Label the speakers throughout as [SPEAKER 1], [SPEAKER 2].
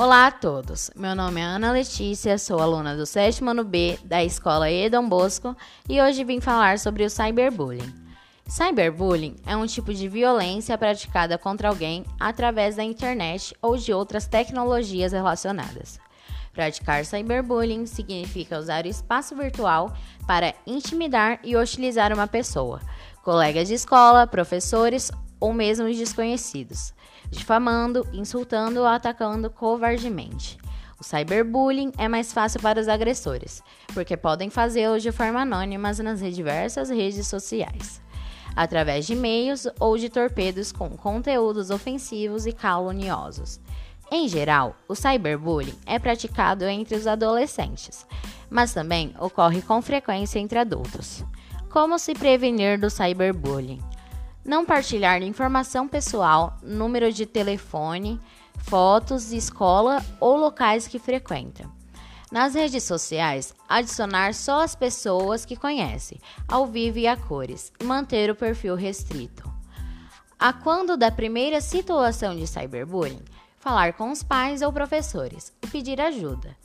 [SPEAKER 1] Olá a todos, meu nome é Ana Letícia, sou aluna do sétimo ano B da Escola Edom Bosco e hoje vim falar sobre o cyberbullying. Cyberbullying é um tipo de violência praticada contra alguém através da internet ou de outras tecnologias relacionadas. Praticar cyberbullying significa usar o espaço virtual para intimidar e hostilizar uma pessoa, colegas de escola, professores ou mesmo os desconhecidos, difamando, insultando ou atacando covardemente. O cyberbullying é mais fácil para os agressores, porque podem fazê-lo de forma anônima nas diversas redes sociais, através de e-mails ou de torpedos com conteúdos ofensivos e caluniosos. Em geral, o cyberbullying é praticado entre os adolescentes, mas também ocorre com frequência entre adultos. Como se prevenir do cyberbullying? Não partilhar informação pessoal, número de telefone, fotos de escola ou locais que frequenta. Nas redes sociais, adicionar só as pessoas que conhece, ao vivo e a cores, e manter o perfil restrito. A quando da primeira situação de cyberbullying, falar com os pais ou professores e pedir ajuda.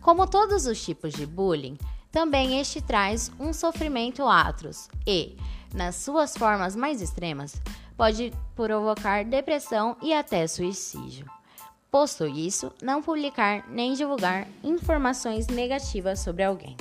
[SPEAKER 1] Como todos os tipos de bullying, também este traz um sofrimento atroz e, nas suas formas mais extremas, pode provocar depressão e até suicídio. Posto isso, não publicar nem divulgar informações negativas sobre alguém.